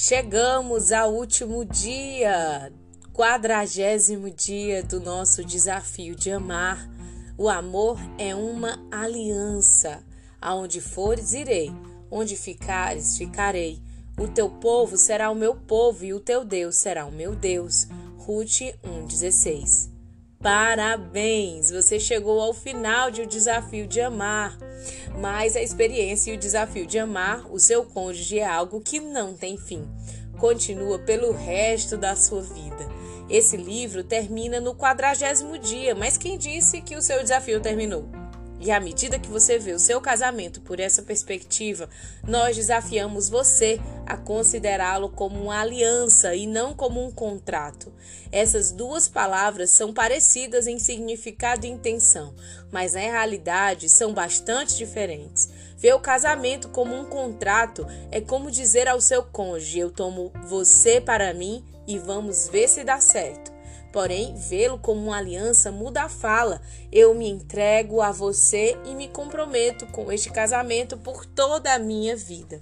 Chegamos ao último dia, quadragésimo dia do nosso desafio de amar. O amor é uma aliança. Aonde fores, irei. Onde ficares, ficarei. O teu povo será o meu povo e o teu Deus será o meu Deus. Ruth 1,16 Parabéns! Você chegou ao final de o desafio de amar. Mas a experiência e o desafio de amar o seu cônjuge é algo que não tem fim. Continua pelo resto da sua vida. Esse livro termina no quadragésimo dia, mas quem disse que o seu desafio terminou? E à medida que você vê o seu casamento por essa perspectiva, nós desafiamos você a considerá-lo como uma aliança e não como um contrato. Essas duas palavras são parecidas em significado e intenção, mas na realidade são bastante diferentes. Ver o casamento como um contrato é como dizer ao seu cônjuge: Eu tomo você para mim e vamos ver se dá certo. Porém, vê-lo como uma aliança muda a fala. Eu me entrego a você e me comprometo com este casamento por toda a minha vida.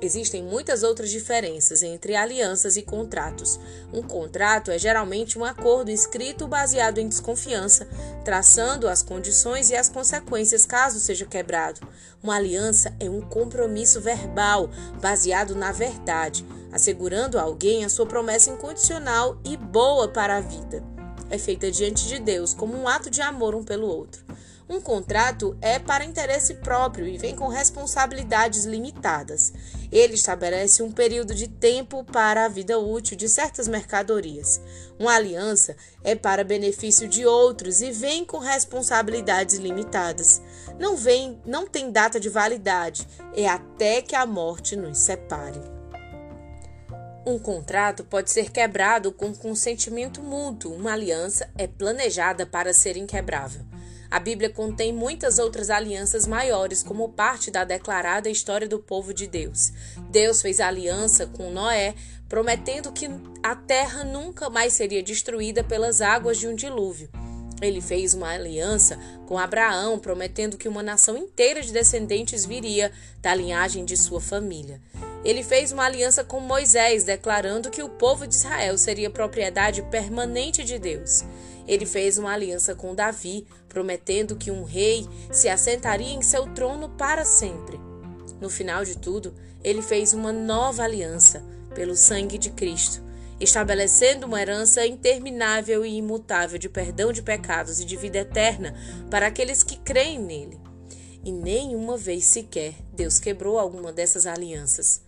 Existem muitas outras diferenças entre alianças e contratos. Um contrato é geralmente um acordo escrito baseado em desconfiança, traçando as condições e as consequências caso seja quebrado. Uma aliança é um compromisso verbal baseado na verdade assegurando a alguém a sua promessa incondicional e boa para a vida. É feita diante de Deus como um ato de amor um pelo outro. Um contrato é para interesse próprio e vem com responsabilidades limitadas. Ele estabelece um período de tempo para a vida útil de certas mercadorias. Uma aliança é para benefício de outros e vem com responsabilidades limitadas. Não vem, não tem data de validade, é até que a morte nos separe. Um contrato pode ser quebrado com consentimento mútuo. Uma aliança é planejada para ser inquebrável. A Bíblia contém muitas outras alianças maiores, como parte da declarada história do povo de Deus. Deus fez aliança com Noé, prometendo que a terra nunca mais seria destruída pelas águas de um dilúvio. Ele fez uma aliança com Abraão, prometendo que uma nação inteira de descendentes viria da linhagem de sua família. Ele fez uma aliança com Moisés, declarando que o povo de Israel seria propriedade permanente de Deus. Ele fez uma aliança com Davi, prometendo que um rei se assentaria em seu trono para sempre. No final de tudo, ele fez uma nova aliança pelo sangue de Cristo, estabelecendo uma herança interminável e imutável de perdão de pecados e de vida eterna para aqueles que creem nele. E nenhuma vez sequer Deus quebrou alguma dessas alianças.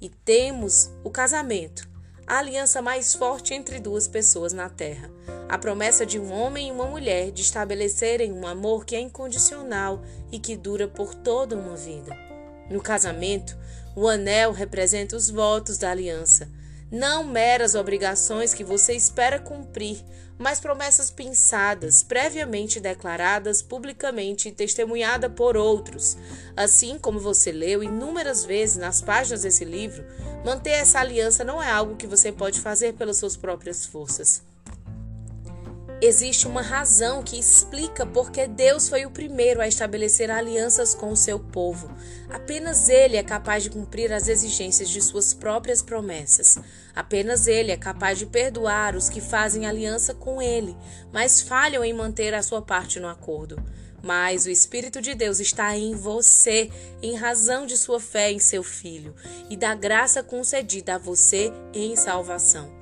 E temos o casamento, a aliança mais forte entre duas pessoas na terra. A promessa de um homem e uma mulher de estabelecerem um amor que é incondicional e que dura por toda uma vida. No casamento, o anel representa os votos da aliança, não meras obrigações que você espera cumprir, mas promessas pensadas, previamente declaradas publicamente e testemunhadas por outros. Assim como você leu inúmeras vezes nas páginas desse livro, manter essa aliança não é algo que você pode fazer pelas suas próprias forças. Existe uma razão que explica porque Deus foi o primeiro a estabelecer alianças com o seu povo. Apenas Ele é capaz de cumprir as exigências de suas próprias promessas. Apenas Ele é capaz de perdoar os que fazem aliança com Ele, mas falham em manter a sua parte no acordo. Mas o Espírito de Deus está em você, em razão de sua fé em seu Filho e da graça concedida a você em salvação.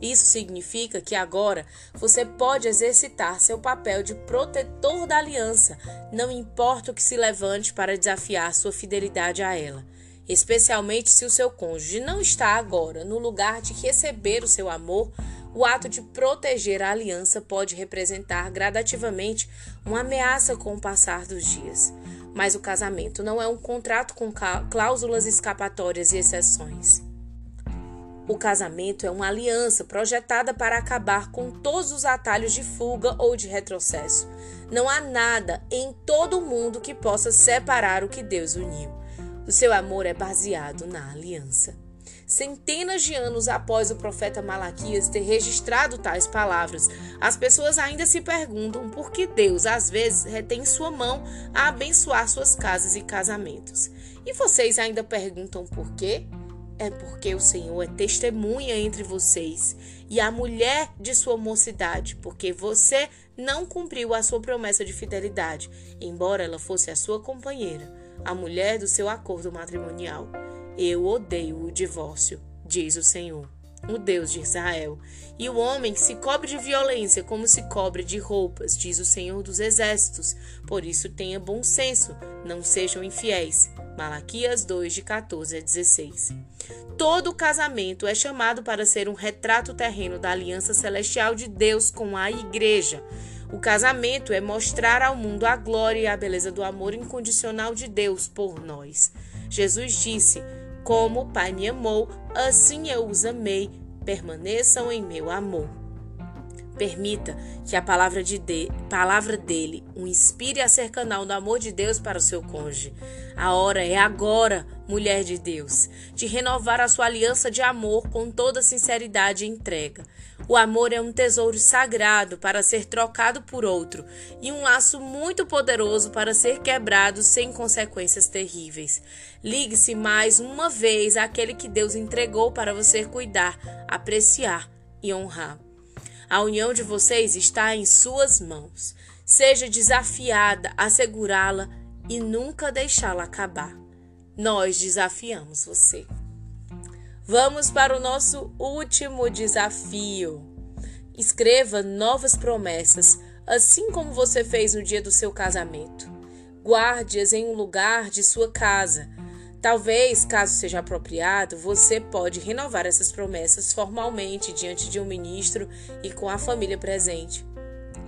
Isso significa que agora você pode exercitar seu papel de protetor da aliança, não importa o que se levante para desafiar sua fidelidade a ela, especialmente se o seu cônjuge não está agora no lugar de receber o seu amor. O ato de proteger a aliança pode representar gradativamente uma ameaça com o passar dos dias. Mas o casamento não é um contrato com cláusulas escapatórias e exceções. O casamento é uma aliança projetada para acabar com todos os atalhos de fuga ou de retrocesso. Não há nada em todo o mundo que possa separar o que Deus uniu. O seu amor é baseado na aliança. Centenas de anos após o profeta Malaquias ter registrado tais palavras, as pessoas ainda se perguntam por que Deus às vezes retém sua mão a abençoar suas casas e casamentos. E vocês ainda perguntam por quê? É porque o Senhor é testemunha entre vocês e a mulher de sua mocidade, porque você não cumpriu a sua promessa de fidelidade, embora ela fosse a sua companheira, a mulher do seu acordo matrimonial. Eu odeio o divórcio, diz o Senhor o Deus de Israel. E o homem se cobre de violência como se cobre de roupas, diz o Senhor dos Exércitos. Por isso tenha bom senso, não sejam infiéis. Malaquias 2, de 14 a 16. Todo casamento é chamado para ser um retrato terreno da aliança celestial de Deus com a igreja. O casamento é mostrar ao mundo a glória e a beleza do amor incondicional de Deus por nós. Jesus disse: como o Pai me amou, assim eu os amei. Permaneçam em meu amor. Permita que a palavra, de, de palavra dele o inspire a ser canal do amor de Deus para o seu cônjuge. A hora é agora, mulher de Deus, de renovar a sua aliança de amor com toda sinceridade e entrega. O amor é um tesouro sagrado para ser trocado por outro e um laço muito poderoso para ser quebrado sem consequências terríveis. Ligue-se mais uma vez àquele que Deus entregou para você cuidar, apreciar e honrar. A união de vocês está em suas mãos. Seja desafiada a segurá-la e nunca deixá-la acabar. Nós desafiamos você. Vamos para o nosso último desafio. Escreva novas promessas, assim como você fez no dia do seu casamento. Guarde-as em um lugar de sua casa. Talvez, caso seja apropriado, você pode renovar essas promessas formalmente diante de um ministro e com a família presente.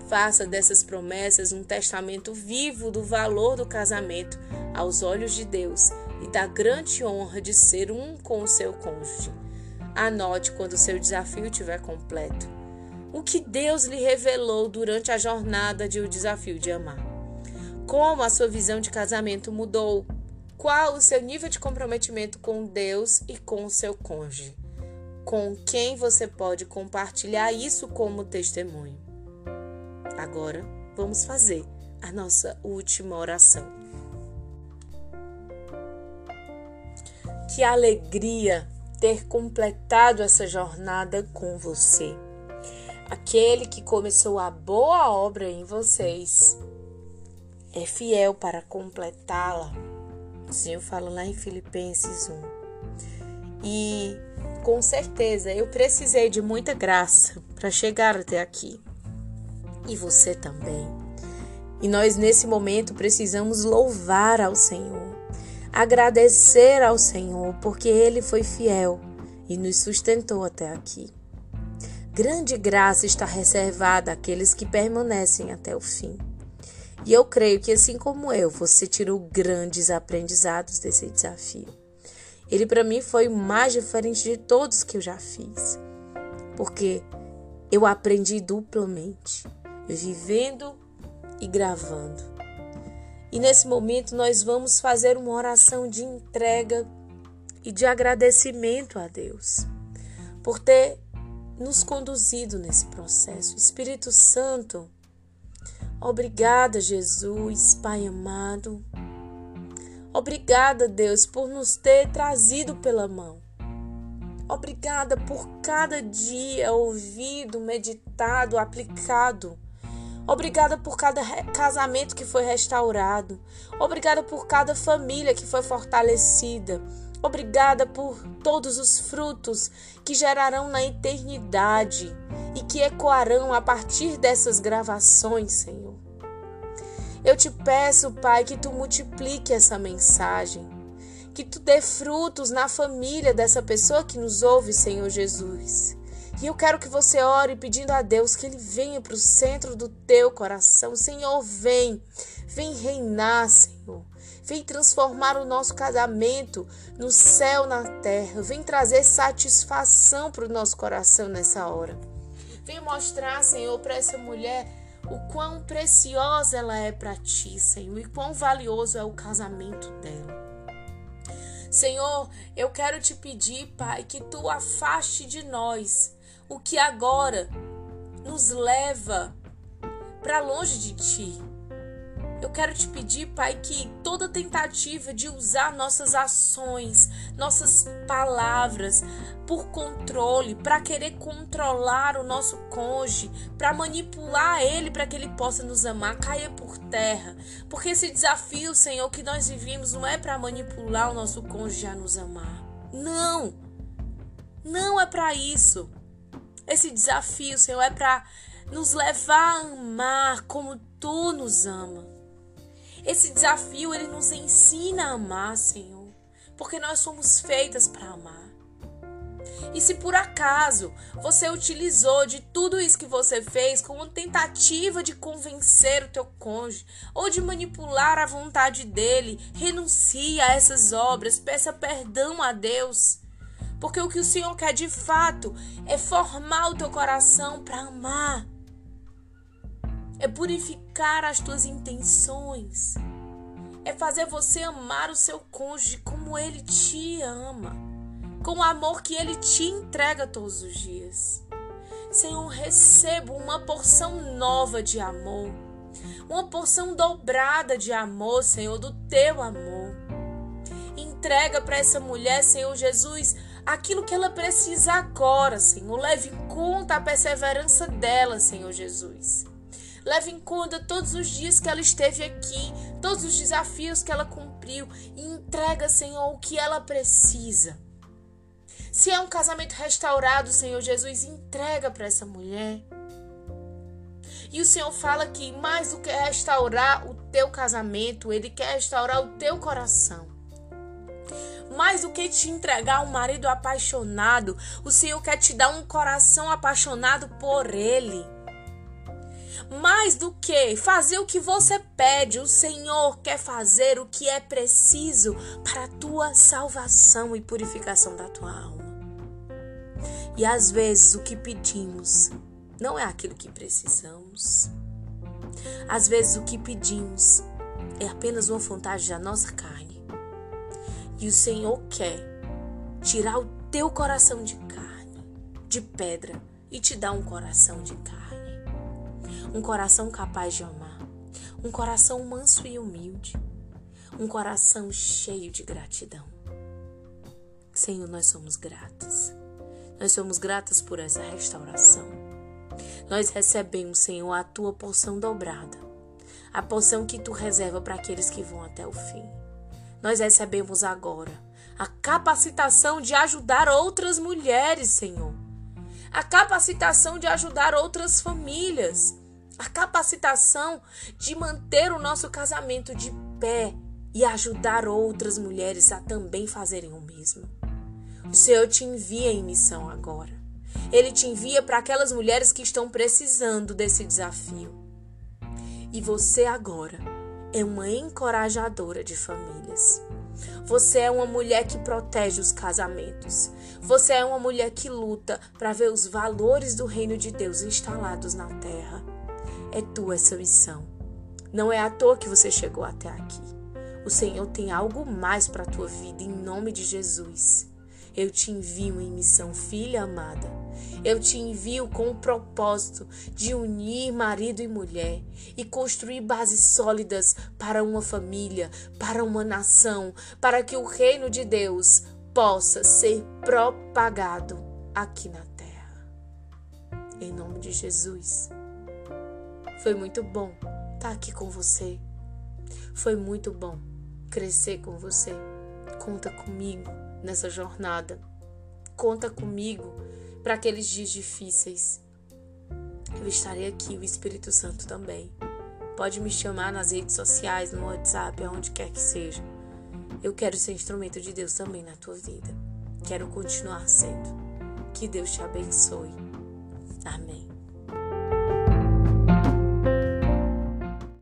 Faça dessas promessas um testamento vivo do valor do casamento aos olhos de Deus e da grande honra de ser um com o seu cônjuge. Anote quando o seu desafio estiver completo. O que Deus lhe revelou durante a jornada de o desafio de amar. Como a sua visão de casamento mudou. Qual o seu nível de comprometimento com Deus e com o seu cônjuge. Com quem você pode compartilhar isso como testemunho. Agora vamos fazer a nossa última oração. Que alegria ter completado essa jornada com você. Aquele que começou a boa obra em vocês é fiel para completá-la. O Senhor fala lá em Filipenses 1. E com certeza eu precisei de muita graça para chegar até aqui. E você também. E nós nesse momento precisamos louvar ao Senhor agradecer ao Senhor, porque Ele foi fiel e nos sustentou até aqui. Grande graça está reservada àqueles que permanecem até o fim. E eu creio que, assim como eu, você tirou grandes aprendizados desse desafio. Ele, para mim, foi o mais diferente de todos que eu já fiz, porque eu aprendi duplamente, vivendo e gravando. E nesse momento nós vamos fazer uma oração de entrega e de agradecimento a Deus por ter nos conduzido nesse processo. Espírito Santo, obrigada, Jesus, Pai amado. Obrigada, Deus, por nos ter trazido pela mão. Obrigada por cada dia ouvido, meditado, aplicado Obrigada por cada casamento que foi restaurado. Obrigada por cada família que foi fortalecida. Obrigada por todos os frutos que gerarão na eternidade e que ecoarão a partir dessas gravações, Senhor. Eu te peço, Pai, que tu multiplique essa mensagem, que tu dê frutos na família dessa pessoa que nos ouve, Senhor Jesus. E eu quero que você ore pedindo a Deus que Ele venha para o centro do teu coração. Senhor, vem, vem reinar, Senhor. Vem transformar o nosso casamento no céu, na terra. Vem trazer satisfação para o nosso coração nessa hora. Vem mostrar, Senhor, para essa mulher o quão preciosa ela é para ti, Senhor, e quão valioso é o casamento dela. Senhor, eu quero te pedir, Pai, que tu afaste de nós o que agora nos leva para longe de ti. Eu quero te pedir, Pai, que toda tentativa de usar nossas ações, nossas palavras por controle, para querer controlar o nosso cônjuge, para manipular ele para que ele possa nos amar, caia por terra. Porque esse desafio, Senhor, que nós vivemos não é para manipular o nosso cônjuge a nos amar. Não! Não é para isso. Esse desafio, Senhor, é para nos levar a amar como tu nos ama. Esse desafio ele nos ensina a amar, Senhor, porque nós somos feitas para amar. E se por acaso você utilizou de tudo isso que você fez como tentativa de convencer o teu cônjuge ou de manipular a vontade dele, renuncie a essas obras, peça perdão a Deus. Porque o que o Senhor quer de fato é formar o teu coração para amar é purificar as tuas intenções, é fazer você amar o seu cônjuge como ele te ama, com o amor que ele te entrega todos os dias. Senhor, recebo uma porção nova de amor, uma porção dobrada de amor, Senhor, do teu amor. Entrega para essa mulher, Senhor Jesus, aquilo que ela precisa agora, Senhor. Leve em conta a perseverança dela, Senhor Jesus. Leve em conta todos os dias que ela esteve aqui, todos os desafios que ela cumpriu e entrega, Senhor, o que ela precisa. Se é um casamento restaurado, Senhor Jesus, entrega para essa mulher. E o Senhor fala que mais do que restaurar o teu casamento, Ele quer restaurar o teu coração. Mais do que te entregar um marido apaixonado, o Senhor quer te dar um coração apaixonado por Ele. Mais do que fazer o que você pede, o Senhor quer fazer o que é preciso para a tua salvação e purificação da tua alma. E às vezes o que pedimos não é aquilo que precisamos. Às vezes o que pedimos é apenas uma vontade da nossa carne. E o Senhor quer tirar o teu coração de carne, de pedra, e te dar um coração de carne um coração capaz de amar, um coração manso e humilde, um coração cheio de gratidão. Senhor, nós somos gratas. Nós somos gratas por essa restauração. Nós recebemos, Senhor, a tua porção dobrada, a porção que tu reserva para aqueles que vão até o fim. Nós recebemos agora a capacitação de ajudar outras mulheres, Senhor. A capacitação de ajudar outras famílias a capacitação de manter o nosso casamento de pé e ajudar outras mulheres a também fazerem o mesmo. O Senhor te envia em missão agora. Ele te envia para aquelas mulheres que estão precisando desse desafio. E você agora é uma encorajadora de famílias. Você é uma mulher que protege os casamentos. Você é uma mulher que luta para ver os valores do reino de Deus instalados na terra. É tua essa missão. Não é à toa que você chegou até aqui. O Senhor tem algo mais para a tua vida, em nome de Jesus. Eu te envio em missão, filha amada. Eu te envio com o propósito de unir marido e mulher e construir bases sólidas para uma família, para uma nação, para que o reino de Deus possa ser propagado aqui na terra. Em nome de Jesus. Foi muito bom estar tá aqui com você. Foi muito bom crescer com você. Conta comigo nessa jornada. Conta comigo para aqueles dias difíceis. Eu estarei aqui, o Espírito Santo também. Pode me chamar nas redes sociais, no WhatsApp, aonde quer que seja. Eu quero ser instrumento de Deus também na tua vida. Quero continuar sendo. Que Deus te abençoe. Amém.